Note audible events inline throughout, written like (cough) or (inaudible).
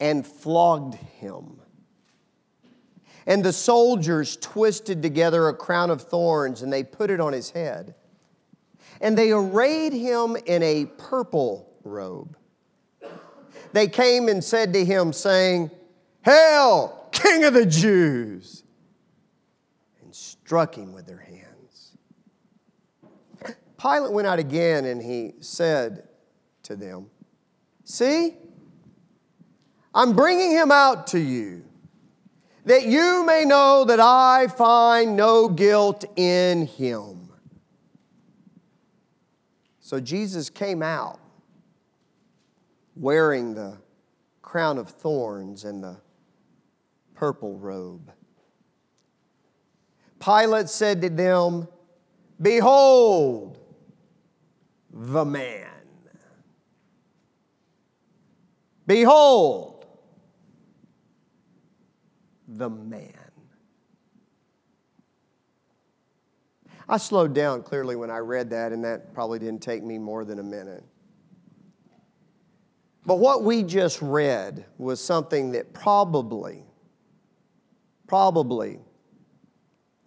and flogged him. And the soldiers twisted together a crown of thorns and they put it on his head. And they arrayed him in a purple robe. They came and said to him, saying, Hail, King of the Jews! And struck him with their hands. Pilate went out again and he said to them, See, I'm bringing him out to you, that you may know that I find no guilt in him. So Jesus came out wearing the crown of thorns and the purple robe. Pilate said to them, Behold the man. Behold the man. I slowed down clearly when I read that, and that probably didn't take me more than a minute. But what we just read was something that probably, probably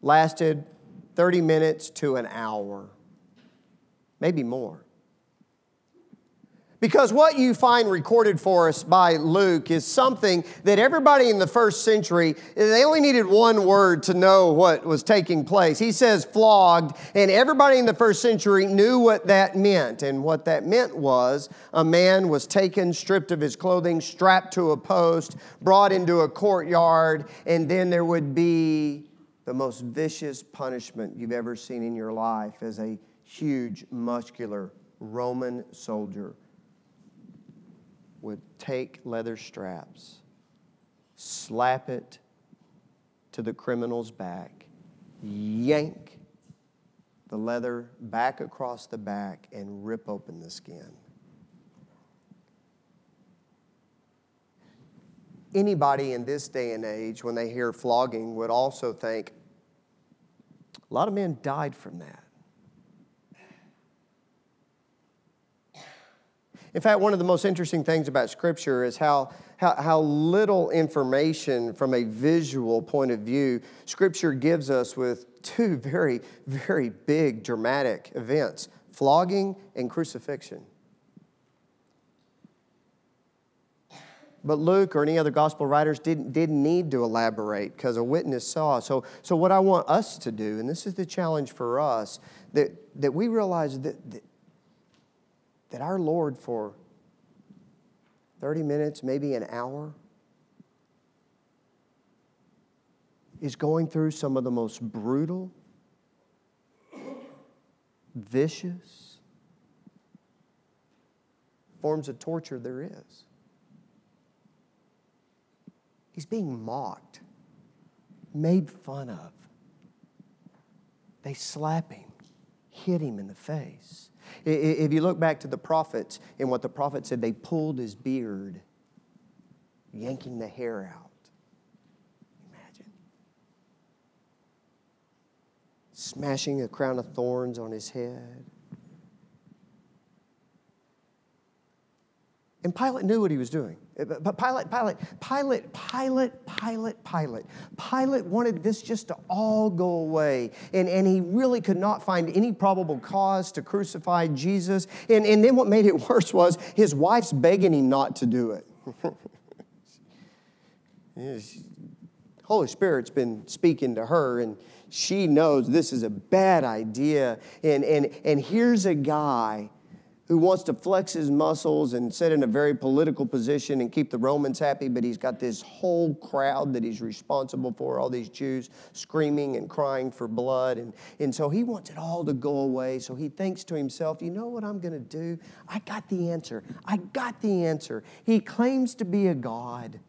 lasted 30 minutes to an hour, maybe more. Because what you find recorded for us by Luke is something that everybody in the first century, they only needed one word to know what was taking place. He says flogged, and everybody in the first century knew what that meant. And what that meant was a man was taken, stripped of his clothing, strapped to a post, brought into a courtyard, and then there would be the most vicious punishment you've ever seen in your life as a huge, muscular Roman soldier would take leather straps, slap it to the criminal's back, yank the leather back across the back, and rip open the skin. Anybody in this day and age, when they hear flogging, would also think a lot of men died from that. In fact, one of the most interesting things about Scripture is how, how, how, little information from a visual point of view Scripture gives us with two very, very big dramatic events flogging and crucifixion. But Luke or any other gospel writers didn't, didn't need to elaborate because a witness saw. So, so, what I want us to do, and this is the challenge for us, that, that we realize that, that that our Lord, for 30 minutes, maybe an hour, is going through some of the most brutal, vicious forms of torture there is. He's being mocked, made fun of. They slap him, hit him in the face. If you look back to the prophets and what the prophet said, they pulled his beard, yanking the hair out. Imagine. Smashing a crown of thorns on his head. And Pilate knew what he was doing. But Pilate, Pilate, Pilate, Pilate, Pilate, Pilate. Pilate wanted this just to all go away. And, and he really could not find any probable cause to crucify Jesus. And, and then what made it (laughs) worse was his wife's begging him not to do it. (laughs) Holy Spirit's been speaking to her, and she knows this is a bad idea. And, and, and here's a guy who wants to flex his muscles and sit in a very political position and keep the Romans happy, but he's got this whole crowd that he's responsible for, all these Jews screaming and crying for blood. And, and so he wants it all to go away. So he thinks to himself, you know what I'm going to do? I got the answer. I got the answer. He claims to be a God.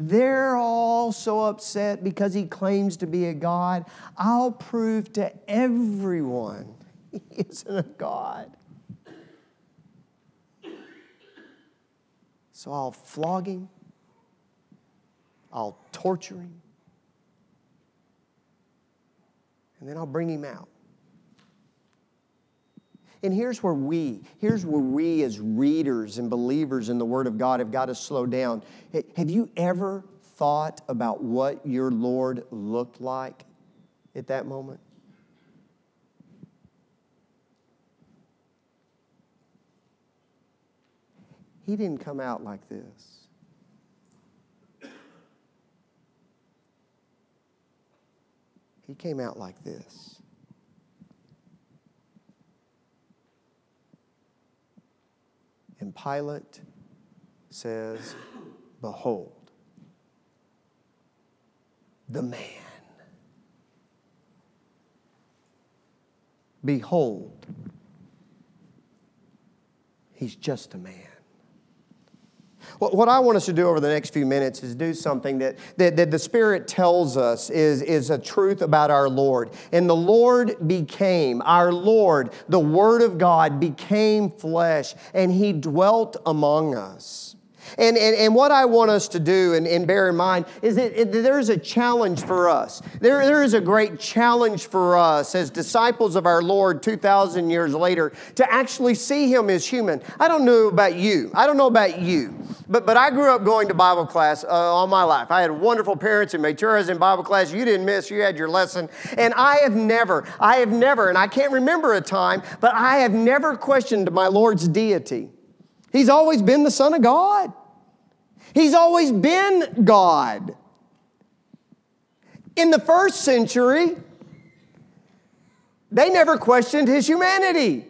They're all so upset because he claims to be a God. I'll prove to everyone (laughs) he isn't a God. So I'll flog him, I'll torture him, and then I'll bring him out. And here's where we, here's where we as readers and believers in the Word of God have got to slow down. Have you ever thought about what your Lord looked like at that moment? He didn't come out like this. He came out like this. And Pilate says, Behold, the man. Behold, he's just a man. What I want us to do over the next few minutes is do something that, that, that, the Spirit tells us is, is a truth about our Lord. And the Lord became, our Lord, the Word of God became flesh, and He dwelt among us. And, and, and what I want us to do and, and bear in mind is that there's a challenge for us. There, there is a great challenge for us as disciples of our Lord 2,000 years later to actually see Him as human. I don't know about you. I don't know about you. But, but I grew up going to Bible class uh, all my life. I had wonderful parents and was in Bible class. You didn't miss, you had your lesson. And I have never, I have never, and I can't remember a time, but I have never questioned my Lord's deity. He's always been the Son of God. He's always been God. In the first century, they never questioned his humanity.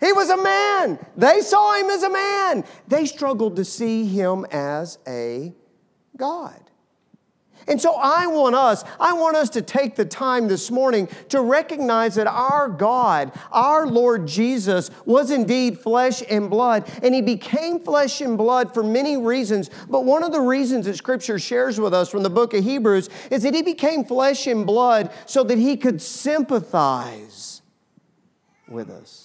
He was a man. They saw him as a man. They struggled to see him as a God. And so I want us, I want us to take the time this morning to recognize that our God, our Lord Jesus, was indeed flesh and blood. And he became flesh and blood for many reasons. But one of the reasons that Scripture shares with us from the book of Hebrews is that he became flesh and blood so that he could sympathize with us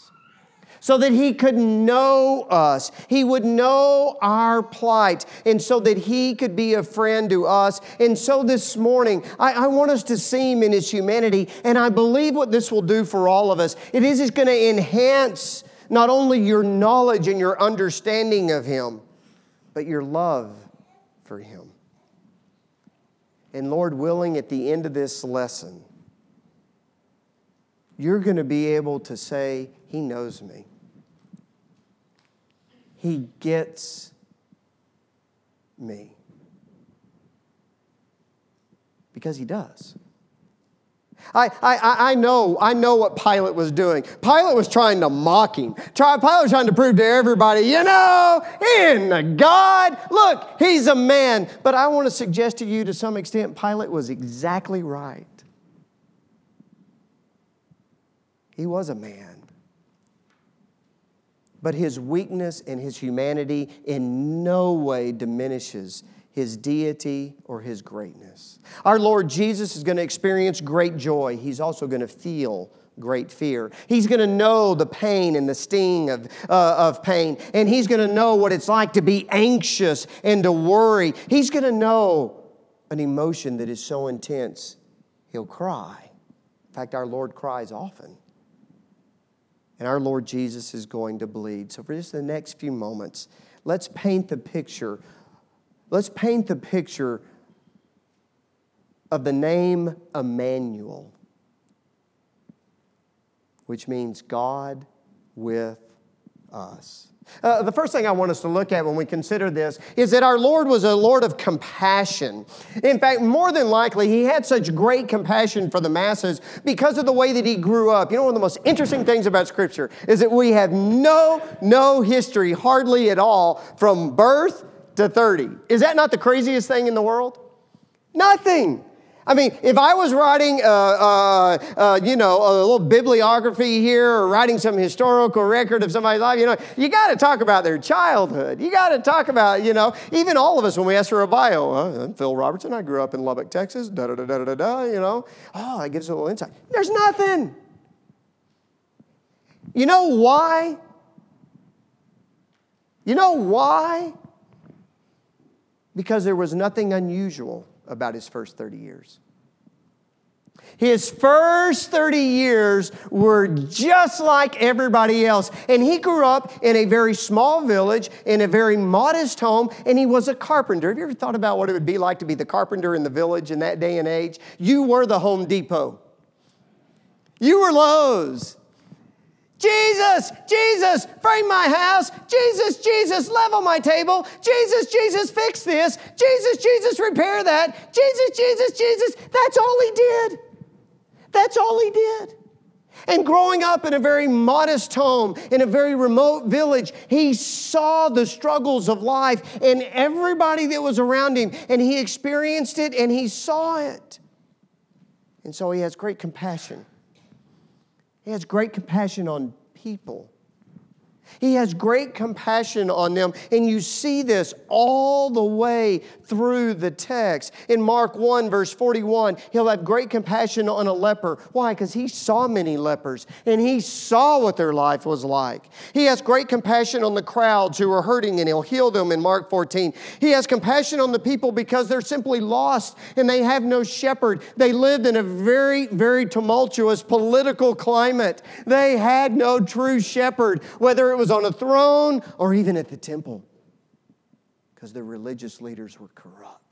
so that he could know us. He would know our plight, and so that he could be a friend to us. And so this morning, I, I want us to see him in his humanity, and I believe what this will do for all of us. It is it's going to enhance not only your knowledge and your understanding of him, but your love for him. And Lord willing, at the end of this lesson, you're going to be able to say, He knows me. He gets me. Because He does. I, I, I know, I know what Pilate was doing. Pilate was trying to mock him. Pilate was trying to prove to everybody, you know, in God, look, he's a man. But I want to suggest to you to some extent, Pilate was exactly right. He was a man. But his weakness and his humanity in no way diminishes his deity or his greatness. Our Lord Jesus is going to experience great joy. He's also going to feel great fear. He's going to know the pain and the sting of, uh, of pain, and he's going to know what it's like to be anxious and to worry. He's going to know an emotion that is so intense, he'll cry. In fact, our Lord cries often and our Lord Jesus is going to bleed. So, for just the next few moments, let's paint the picture. Let's paint the picture of the name Emmanuel, which means God with us. Uh, the first thing I want us to look at when we consider this is that our Lord was a Lord of compassion. In fact, more than likely, he had such great compassion for the masses because of the way that he grew up. You know, one of the most interesting things about Scripture is that we have no, no history, hardly at all, from birth to 30. Is that not the craziest thing in the world? Nothing. I mean, if I was writing, uh, uh, uh, you know, a little bibliography here or writing some historical record of somebody's life, you know, you got to talk about their childhood. You got to talk about, you know, even all of us when we ask for a bio. I'm Phil Robertson. I grew up in Lubbock, Texas. Da da da da da da. You know, oh, that gives a little insight. There's nothing. You know why? You know why? Because there was nothing unusual about his first 30 years. His first 30 years were just like everybody else. And he grew up in a very small village, in a very modest home, and he was a carpenter. Have you ever thought about what it would be like to be the carpenter in the village in that day and age? You were the Home Depot, you were Lowe's. Jesus, Jesus, frame my house. Jesus, Jesus, level my table. Jesus, Jesus, fix this. Jesus, Jesus, repair that. Jesus, Jesus, Jesus. That's all he did. That's all he did. And growing up in a very modest home, in a very remote village, he saw the struggles of life and everybody that was around him, and he experienced it and he saw it. And so he has great compassion. He has great compassion on people. He has great compassion on them. And you see this all the way through the text. In Mark 1, verse 41, he'll have great compassion on a leper. Why? Because he saw many lepers and he saw what their life was like. He has great compassion on the crowds who are hurting and he'll heal them in Mark 14. He has compassion on the people because they're simply lost and they have no shepherd. They lived in a very, very tumultuous political climate. They had no true shepherd, whether it was on a throne or even at the temple, because the religious leaders were corrupt.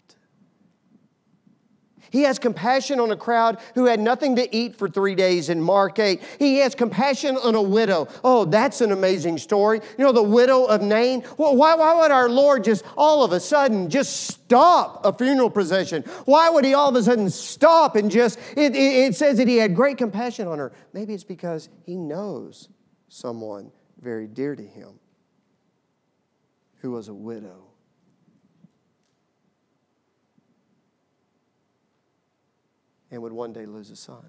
He has compassion on a crowd who had nothing to eat for three days in Mark 8. He has compassion on a widow. Oh, that's an amazing story. You know, the widow of Nain. Well, why, why would our Lord just all of a sudden just stop a funeral procession? Why would he all of a sudden stop and just, it, it, it says that he had great compassion on her. Maybe it's because he knows someone very dear to him, who was a widow. And would one day lose a son.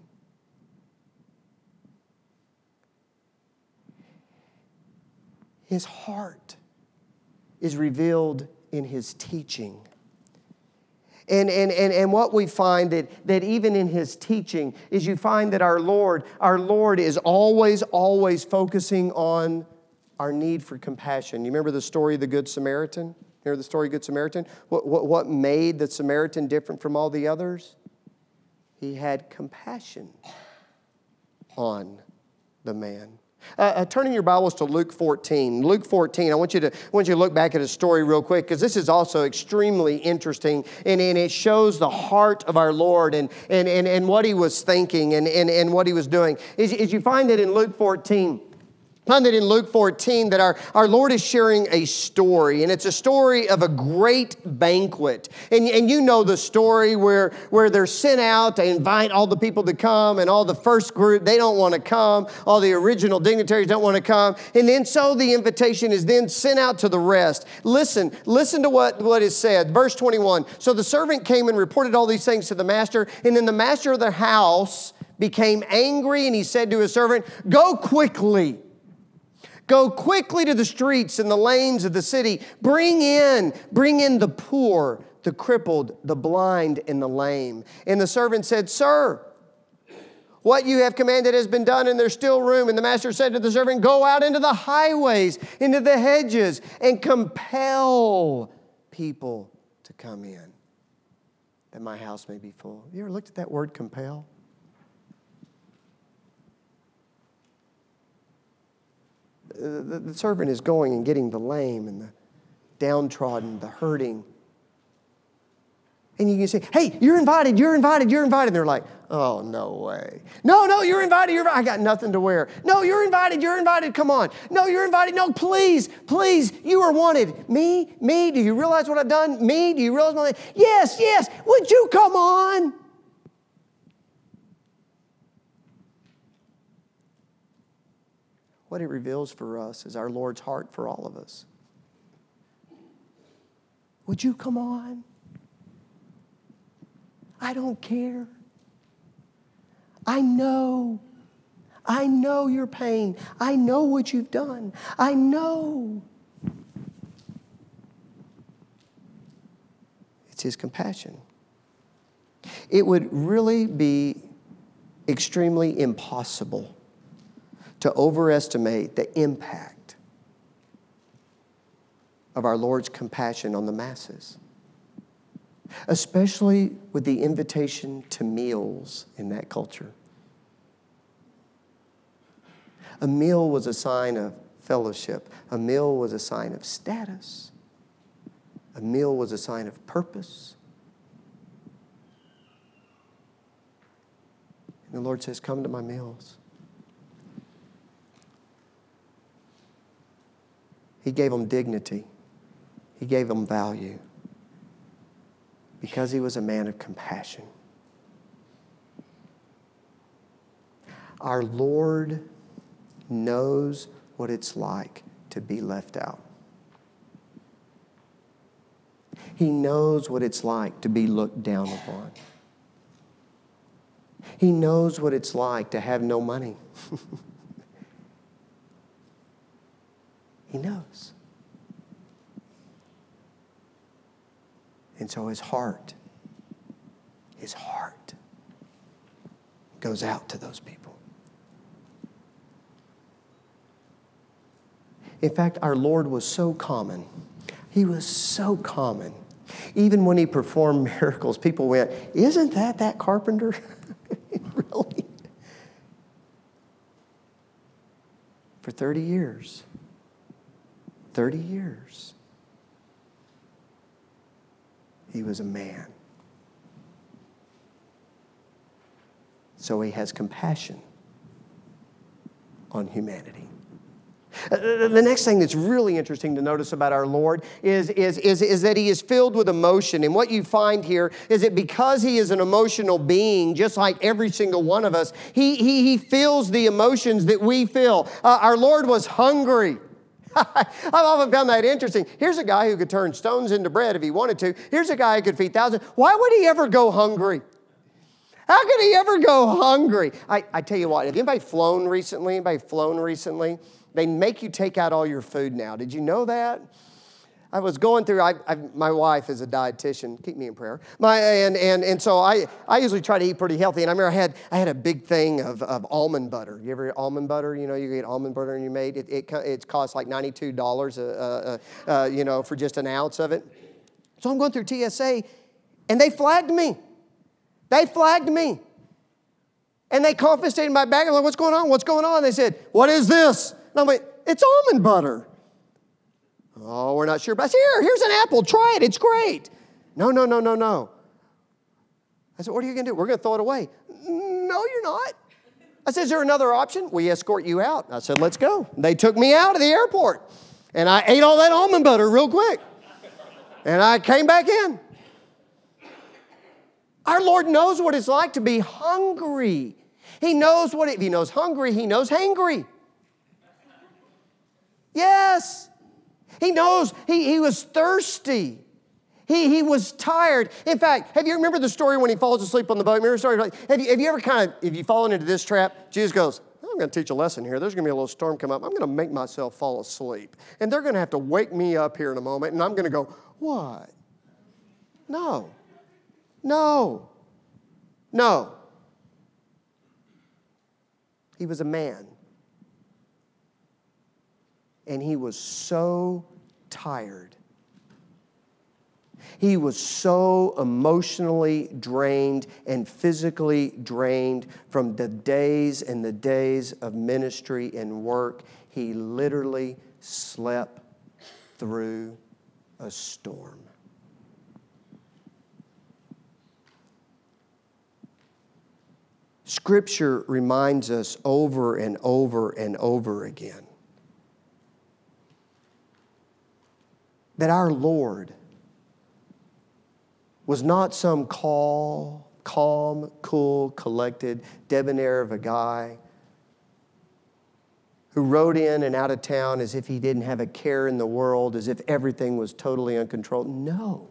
His heart is revealed in his teaching. And, and, and, and what we find that, that even in his teaching is you find that our Lord, our Lord is always, always focusing on our need for compassion. You remember the story of the Good Samaritan? You remember the story of Good Samaritan? What, what, what made the Samaritan different from all the others? He had compassion on the man. Uh, uh, turning your Bibles to Luke 14. Luke 14, I want you to, I want you to look back at a story real quick because this is also extremely interesting and, and it shows the heart of our Lord and, and, and, and what he was thinking and, and, and what he was doing. As, you find it in Luke 14, find that in Luke 14 that our, our Lord is sharing a story, and it's a story of a great banquet. And, and you know the story where, where they're sent out, they invite all the people to come, and all the first group, they don't want to come. All the original dignitaries don't want to come. And then so the invitation is then sent out to the rest. Listen, listen to what, what is said. Verse 21. So the servant came and reported all these things to the master, and then the master of the house became angry, and he said to his servant, Go quickly Go quickly to the streets and the lanes of the city. Bring in, bring in the poor, the crippled, the blind, and the lame. And the servant said, Sir, what you have commanded has been done, and there's still room. And the master said to the servant, Go out into the highways, into the hedges, and compel people to come in, that my house may be full. Have you ever looked at that word compel? The, the servant is going and getting the lame and the downtrodden, the hurting. And you can say, hey, you're invited, you're invited, you're invited. And they're like, oh, no way. No, no, you're invited, you're invited. I got nothing to wear. No, you're invited, you're invited, come on. No, you're invited. No, please, please, you are wanted. Me, me, do you realize what I've done? Me, do you realize what I've Yes, yes, would you come on? What it reveals for us is our Lord's heart for all of us. Would you come on? I don't care. I know. I know your pain. I know what you've done. I know. It's His compassion. It would really be extremely impossible to overestimate the impact of our Lord's compassion on the masses. especially with the invitation to meals in that culture. A meal was a sign of fellowship, a meal was a sign of status, a meal was a sign of purpose. And the Lord says, Come to my meals. He gave them dignity, He gave them value because He was a man of compassion. Our Lord knows what it's like to be left out. He knows what it's like to be looked down upon. He knows what it's like to have no money. (laughs) he knows. And so his heart, his heart goes out to those people. In fact, our Lord was so common. He was so common. Even when he performed (laughs) miracles, people went, Isn't that that carpenter? (laughs) really? For 30 years. 30 years. He was a man. So he has compassion on humanity. Uh, the next thing that's really interesting to notice about our Lord is, is, is, is that he is filled with emotion. And what you find here is that because he is an emotional being, just like every single one of us, he, he, he feels the emotions that we feel. Uh, our Lord was hungry. (laughs) I've often found that interesting. Here's a guy who could turn stones into bread if he wanted to. Here's a guy who could feed thousands. Why would he ever go hungry? How could he ever go hungry? I, I tell you what, have anybody flown recently? Anybody flown recently? They make you take out all your food now. Did you know that? I was going through, I, I, my wife is a dietitian, keep me in prayer. My, and, and, and so I, I usually try to eat pretty healthy. And I remember I had, I had a big thing of, of almond butter. You ever eat almond butter? You know, you get almond butter and you made it, it, it costs like $92, uh, uh, uh, you know, for just an ounce of it. So I'm going through TSA and they flagged me. They flagged me. And they confiscated my bag. I'm like, what's going on? What's going on? They said, what is this? And I'm like, it's almond butter. Oh, we're not sure. But I here, here's an apple. Try it. It's great. No, no, no, no, no. I said, what are you going to do? We're going to throw it away. No, you're not. I said, is there another option? We escort you out. I said, let's go. They took me out of the airport. And I ate all that almond butter real quick. And I came back in. Our Lord knows what it's like to be hungry. He knows what, if he knows hungry, he knows hangry. Yes. He knows he, he was thirsty. He, he was tired. In fact, have you remember the story when he falls asleep on the boat? Remember the story? Have you, have you ever kind of, if you fallen into this trap, Jesus goes, I'm going to teach a lesson here. There's going to be a little storm come up. I'm going to make myself fall asleep. And they're going to have to wake me up here in a moment. And I'm going to go, what? No. No. No. He was a man and he was so tired. He was so emotionally drained and physically drained from the days and the days of ministry and work. He literally slept through a storm. Scripture reminds us over and over and over again that our Lord was not some call, calm, cool, collected, debonair of a guy who rode in and out of town as if he didn't have a care in the world, as if everything was totally uncontrolled. No.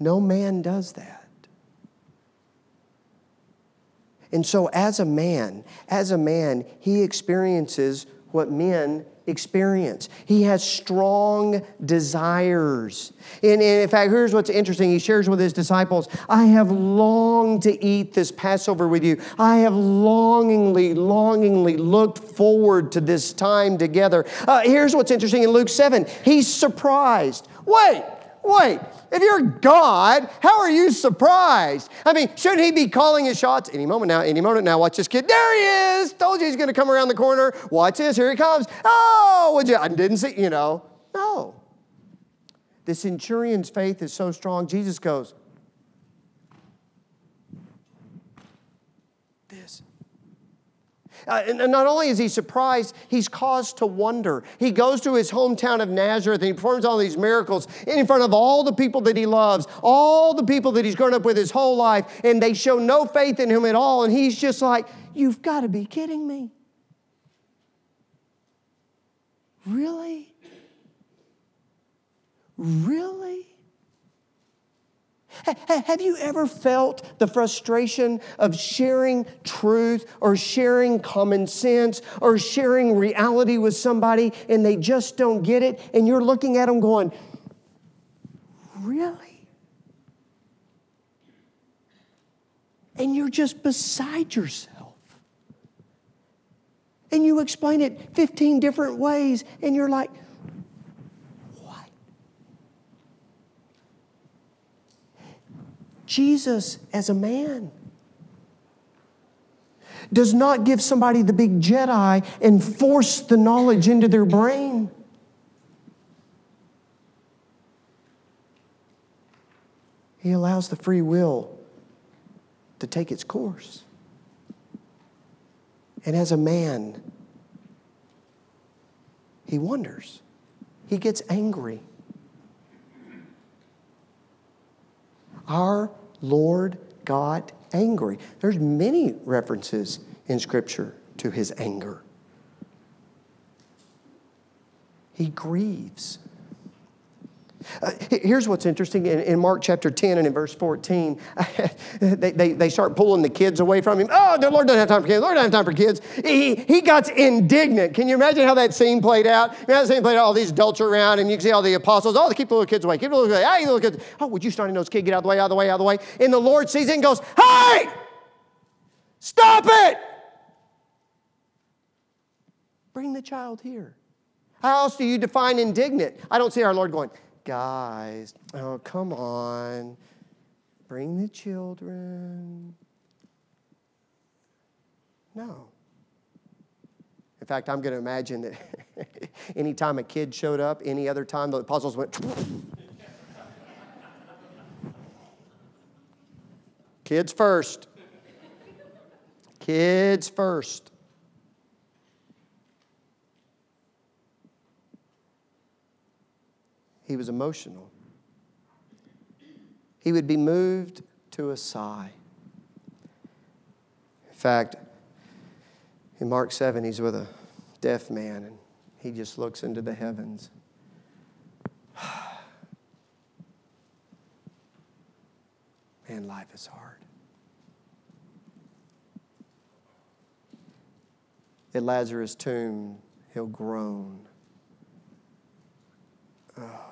No man does that. And so, as a man, as a man, he experiences what men experience. He has strong desires. And, in fact, here's what's interesting. He shares with his disciples I have longed to eat this Passover with you. I have longingly, longingly looked forward to this time together. Uh, here's what's interesting in Luke 7 he's surprised. Wait, Wait, if you're God, how are you surprised? I mean, shouldn't he be calling his shots any moment now? Any moment now? Watch this kid. There he is. Told you he's going to come around the corner. Watch this. Here he comes. Oh, would you? I didn't see. You know, no. The centurion's faith is so strong. Jesus goes, "This." Uh, and not only is he surprised, he's caused to wonder. He goes to his hometown of Nazareth and he performs all these miracles in front of all the people that he loves, all the people that he's grown up with his whole life, and they show no faith in him at all. And he's just like, You've got to be kidding me. Really? Really? Have you ever felt the frustration of sharing truth or sharing common sense or sharing reality with somebody and they just don't get it and you're looking at them going, Really? And you're just beside yourself. And you explain it 15 different ways and you're like, Jesus as a man does not give somebody the big Jedi and force the knowledge into their brain. He allows the free will to take its course. And as a man, he wonders, he gets angry. Our Lord got angry. There's many references in Scripture to his anger. He grieves. Uh, here's what's interesting in, in, Mark chapter 10 and in verse 14, (laughs) they, they, they, start pulling the kids away from him. Oh, the Lord doesn't have time for kids. The Lord doesn't have time for kids. He, he got indignant. Can you imagine how that scene played out? Know, that scene played out, all these adults around, and you can see all the apostles. Oh, they keep the little kids away. Keep the little kids away. Hey, little kids. Oh, would you start those kids? Get out of the way, out of the way, out of the way. And the Lord sees it and goes, Hey, stop it. Bring the child here. How else do you define indignant? I don't see our Lord going, guys, oh, come on, bring the children. No. In fact, I'm going to imagine that (laughs) anytime a kid showed up, any other time, the puzzles went. (laughs) Kids first. Kids first. He was emotional. He would be moved to a sigh. In fact, in Mark 7, he's with a deaf man and he just looks into the heavens. (sighs) Man, life is hard. At Lazarus' tomb, he'll groan. Oh.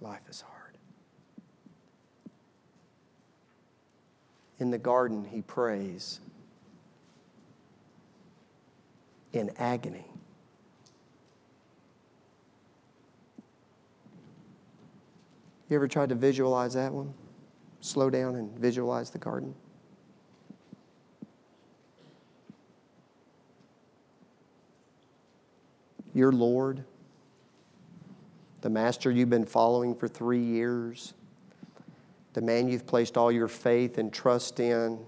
Life is hard. In the garden, he prays in agony. You ever tried to visualize that one? Slow down and visualize the garden? Your Lord the master you've been following for three years, the man you've placed all your faith and trust in,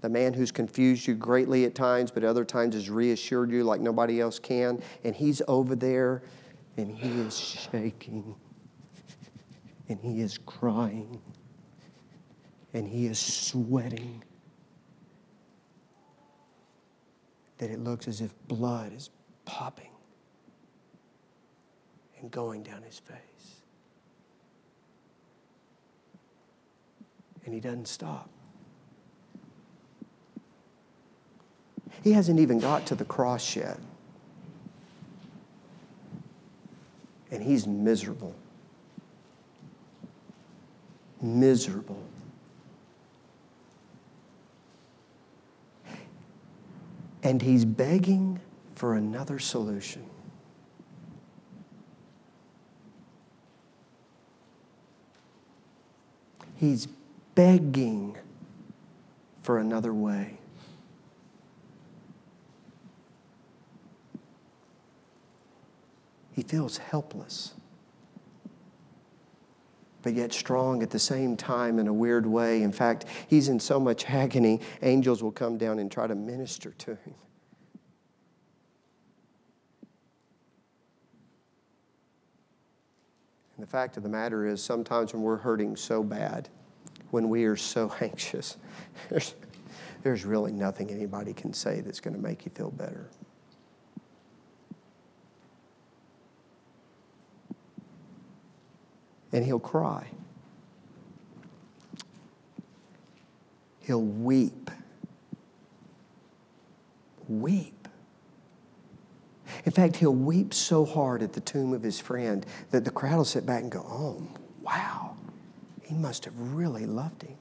the man who's confused you greatly at times, but other times has reassured you like nobody else can, and he's over there and he is shaking. And he is crying. And he is sweating. That it looks as if blood is popping and going down his face. And he doesn't stop. He hasn't even got to the cross yet. And he's miserable. Miserable. And he's begging for another solution. He's begging for another way. He feels helpless, but yet strong at the same time in a weird way. In fact, he's in so much agony, angels will come down and try to minister to him. The fact of the matter is, sometimes when we're hurting so bad, when we are so (laughs) anxious, there's, there's really nothing anybody can say that's going to make you feel better. and he'll cry. He'll weep. Weep. In fact, he'll weep so hard at the tomb of his friend that the crowd will sit back and go, Oh, wow, he must have really loved him.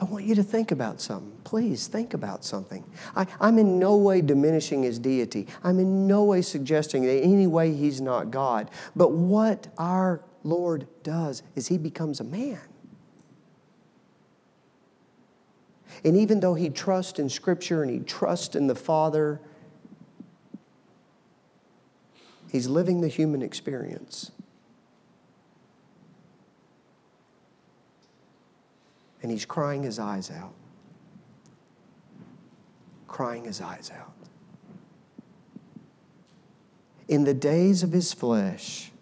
I want you to think about something. Please think about something. I, am in no way diminishing his deity. I'm in no way suggesting that in any way he's not God. But what our Lord does is he becomes a man. And even though he trusts in Scripture and he trusts in the Father, he's living the human experience. and he's crying his eyes out. Crying his eyes out. In the days of his flesh,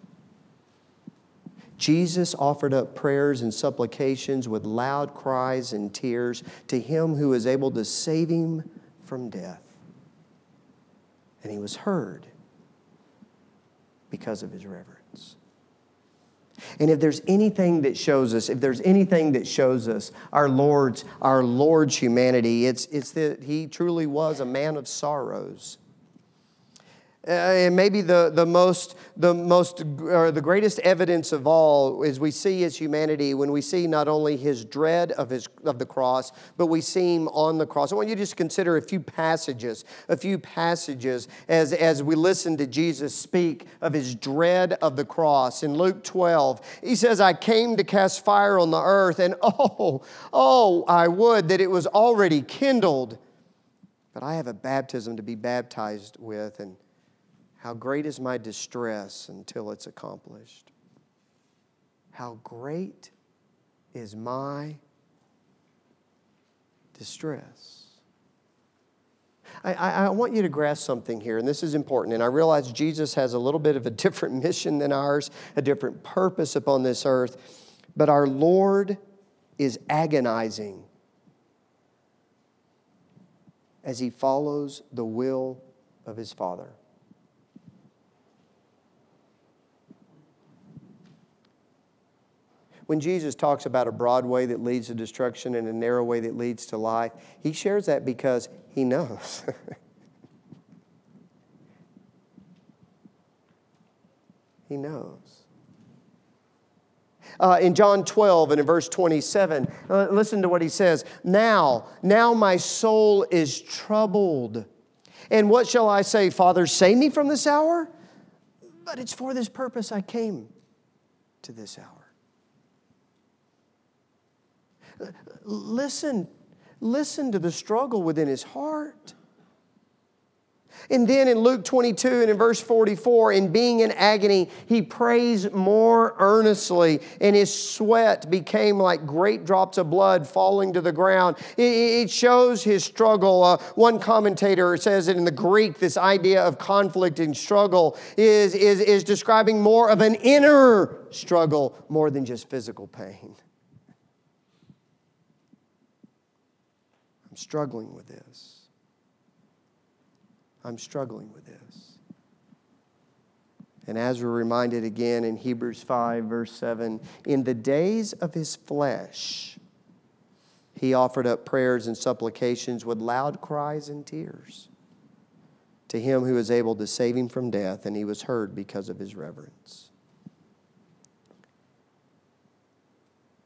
Jesus offered up prayers and supplications with loud cries and tears to him who is able to save him from death. And he was heard because of his reverence. And if there's anything that shows us, if there's anything that shows us our Lord's, our Lord's humanity, it's, it's that he truly was a man of sorrows. Uh, and maybe the, the most, the most, or the greatest evidence of all is we see his humanity when we see not only his dread of, his, of the cross, but we see him on the cross. I want you to just consider a few passages, a few passages as, as we listen to Jesus speak of his dread of the cross. In Luke 12, he says, I came to cast fire on the earth, and (laughs) oh, oh, I would that it was already kindled. But I have a baptism to be baptized with, and how great is my distress until it's accomplished? How great is my distress? I, I, want you to grasp something here, and this is important. And I realize Jesus has a little bit of a (laughs) different mission than ours, a different purpose upon this earth. But our Lord is agonizing as he follows the will of his Father. When Jesus talks about a broad way that leads to destruction and a narrow way that leads to life, he shares that because he knows. (laughs) he knows. Uh, in John 12 and in verse 27, uh, listen to what he says. Now, now my soul is troubled. And what shall I say? Father, save me from this hour? But it's for this purpose I came to this hour. Listen, listen to the struggle within his heart. And then in Luke 22 and in verse 44, in being in agony, he prays more earnestly, and his sweat became like great drops of blood falling to the ground. It shows his struggle. Uh, one commentator says that in the Greek, this idea of conflict and struggle is, is, is describing more of an inner struggle more than just physical pain. Struggling with this. I'm struggling with this. And as we're reminded again in Hebrews 5, verse 7, in the days of his flesh, he offered up prayers and supplications with loud cries and tears to him who is able to save him from death, and he was heard because of his reverence.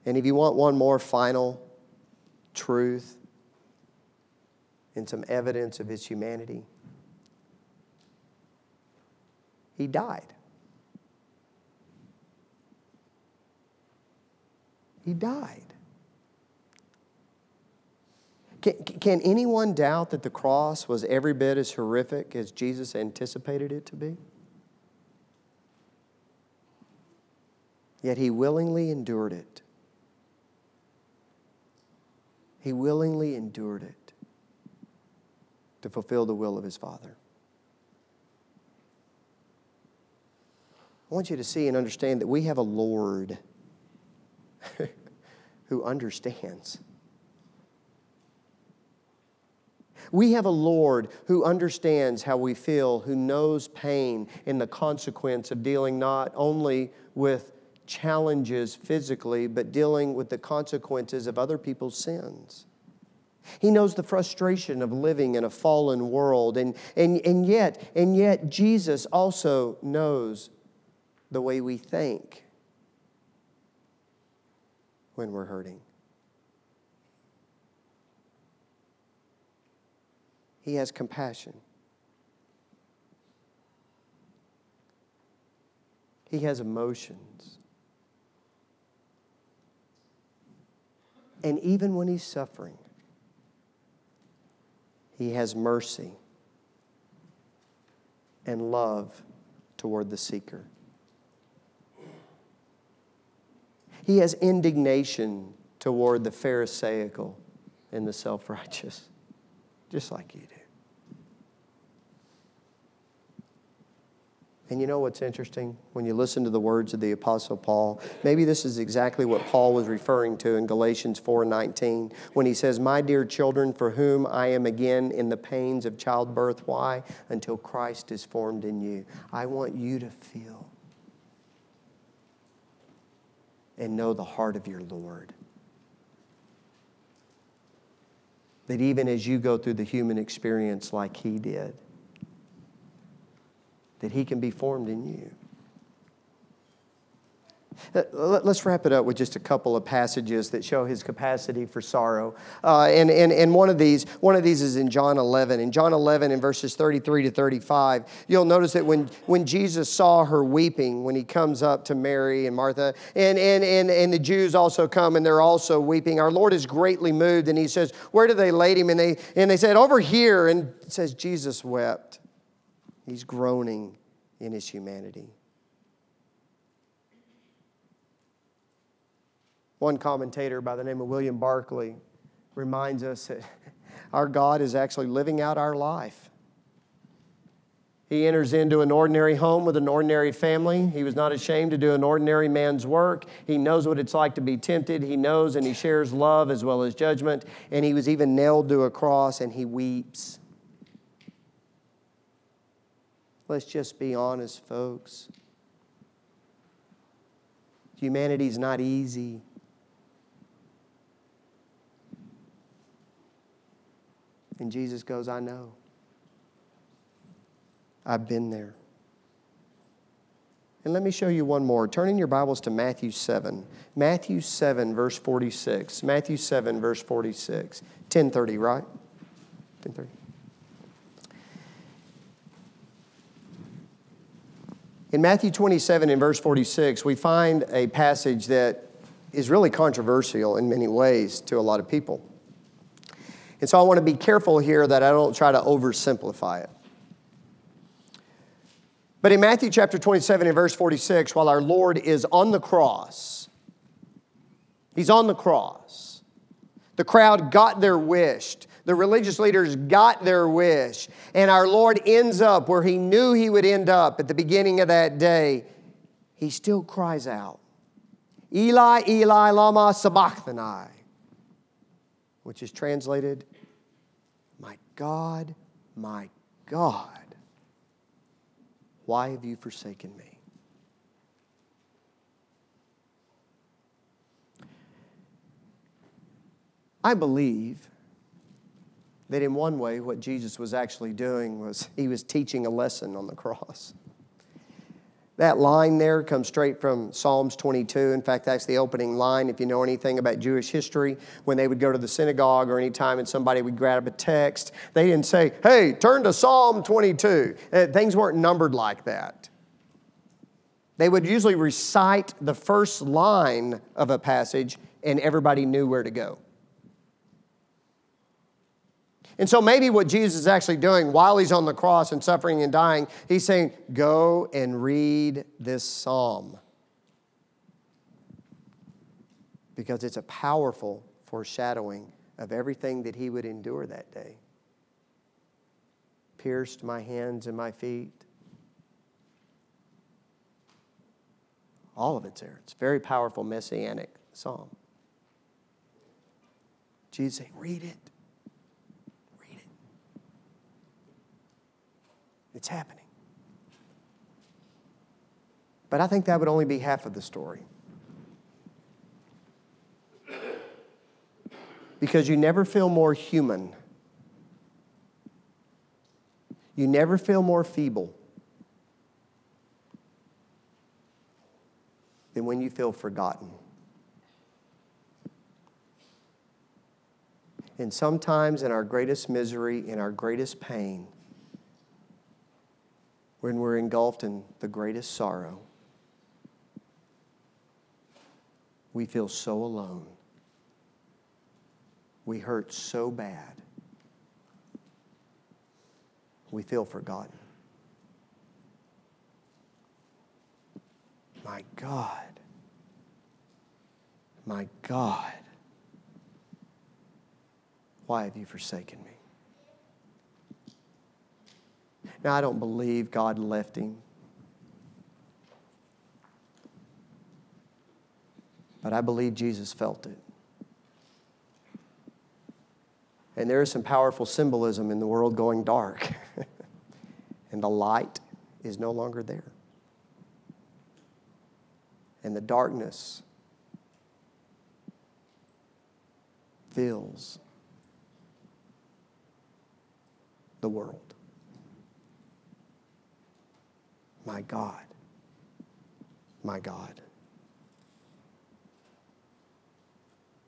And if you want one more final truth, and some evidence of his humanity. He died. He died. Can, can anyone doubt that the cross was every bit as horrific as Jesus anticipated it to be? Yet he willingly endured it. He willingly endured it to fulfill the will of his Father. I want you to see and understand that we have a Lord (laughs) who understands. We have a Lord who understands how we feel, who knows pain and the consequence of dealing not only with challenges physically, but dealing with the consequences of other people's sins. He knows the frustration of living in a fallen world, and, and, and, yet, and yet Jesus also knows the way we think when we're hurting. He has compassion. He has emotions. And even when he's suffering, he has mercy and love toward the seeker. He has indignation toward the Pharisaical and the self righteous, (laughs) just like you do. And you know what's interesting? When you listen to the words of the Apostle Paul, maybe this is exactly what Paul was referring to in Galatians 4:19 when he says, "My dear children, for whom I am again in the pains of childbirth, why? Until Christ is formed in you." I want you to feel and know the heart of your Lord. That even as you go through the human experience like he did, that He can be formed in you. Uh, let's wrap it up with just a couple of passages that show his capacity for sorrow. Uh, and, and, and one, of these, one of these is in John 11. In John 11, in verses 33 to 35, you'll notice that when, when Jesus saw her weeping, when he comes up to Mary and Martha, and, and, and, and the Jews also come and they're also weeping, our Lord is greatly moved and he says, Where do they lay him? And they, and they said, Over here. And says, Jesus wept. He's groaning in his humanity. One commentator by the name of William Barclay reminds us that (laughs) our God is actually living out our life. He enters into an ordinary home with an ordinary family. He was not ashamed to do an ordinary man's work. He knows what it's like to be tempted. He knows and he shares love as well as judgment. And he was even nailed to a cross and he weeps. Let's just be honest, folks. Humanity's not easy. And Jesus goes, I know. I've been there. And let me show you one more. Turn in your Bibles to Matthew 7. Matthew 7, verse 46. Matthew 7, verse 46. 1030, right? 1030. In Matthew 27, in verse 46, we find a passage that is really controversial in many ways to a lot of people. And so I want to be careful here that I don't try to oversimplify it. But in Matthew chapter 27 and verse 46, while our Lord is on the cross, he's on the cross. The crowd got their wish. The religious leaders got their wish. And our Lord ends up where he knew he would end up at the beginning of that day. He still cries out, Eli, Eli, Lama Sabachthani, which is translated, My God, my God, why have you forsaken me? I believe that in one way, what Jesus was actually doing was he was teaching a lesson on the cross. That line there comes straight from Psalms 22. In fact, that's the opening line. If you know anything about Jewish history, when they would go to the synagogue or any time and somebody would grab a text, they didn't say, hey, turn to Psalm 22. Uh, things weren't numbered like that. They would usually recite the first line of a passage and everybody knew where to go. And so maybe what Jesus is actually doing while he's on the cross and suffering and dying, he's saying, Go and read this psalm. Because it's a powerful foreshadowing of everything that he would endure that day. Pierced my hands and my feet. All of it's there. It's a very powerful messianic psalm. Jesus saying, read it. Read it. It's happening. But I think that would only be half of the story. Because you never feel more human. You never feel more feeble than when you feel forgotten. And sometimes in our greatest misery, in our greatest pain, when we're engulfed in the greatest sorrow, we feel so alone. We hurt so bad. We feel forgotten. My God. My God. Why have you forsaken me? Now, I don't believe God left him. But I believe Jesus felt it. And there is some powerful symbolism in the world going dark. (laughs) and the light is no longer there. And the darkness fills the world. My God, my God.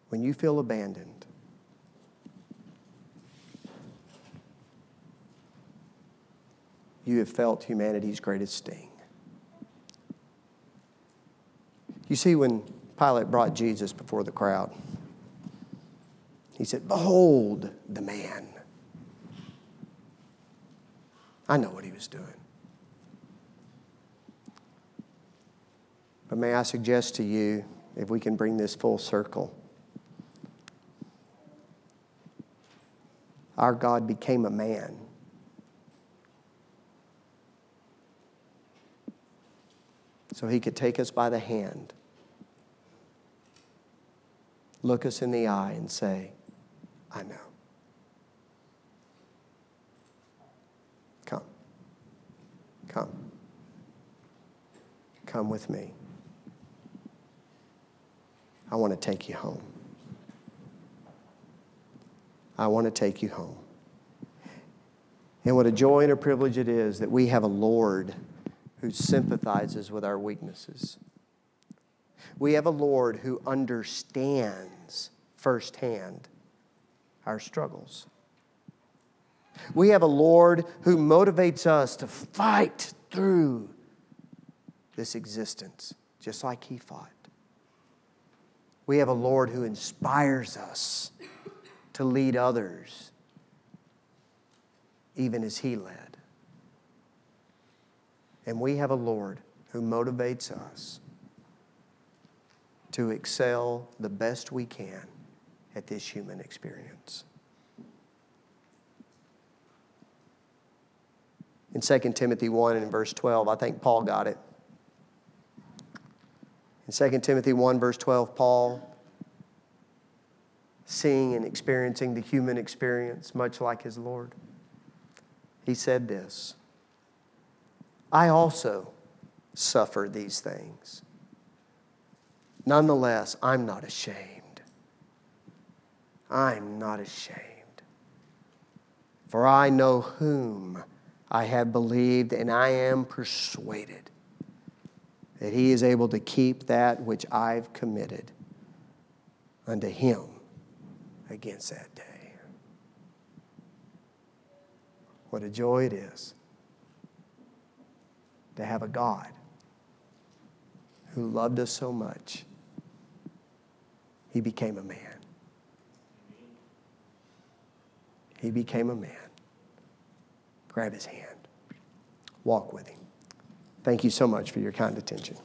When you feel abandoned, you have felt humanity's greatest sting. You see, when Pilate brought Jesus before the crowd, he said, Behold the man. I know what he was doing. But may I suggest to you, if we can bring this full circle, our God became a man. So he could take us by the hand, look us in the eye, and say, I know. Come. Come Come with me. I want to take you home. I want to take you home. And what a joy and a privilege it is that we have a Lord who sympathizes with our weaknesses. We have a Lord who understands firsthand our struggles. We have a Lord who motivates us to fight through this existence, just like He fought. We have a Lord who inspires us to lead others, even as He led. And we have a Lord who motivates us to excel the best we can at this human experience. in 2 Timothy 1 and verse 12. I think Paul got it. In 2 Timothy 1, verse 12, Paul, seeing and experiencing the human experience, much like his Lord, he said this I also suffer these things. Nonetheless, I'm not ashamed. I'm not ashamed. For I know whom I have believed, and I am persuaded that he is able to keep that which I've committed unto him against that day. What a joy it is to have a God who loved us so much. He became a man. He became a man. Grab his hand. Walk with him. Thank you so much for your kind attention.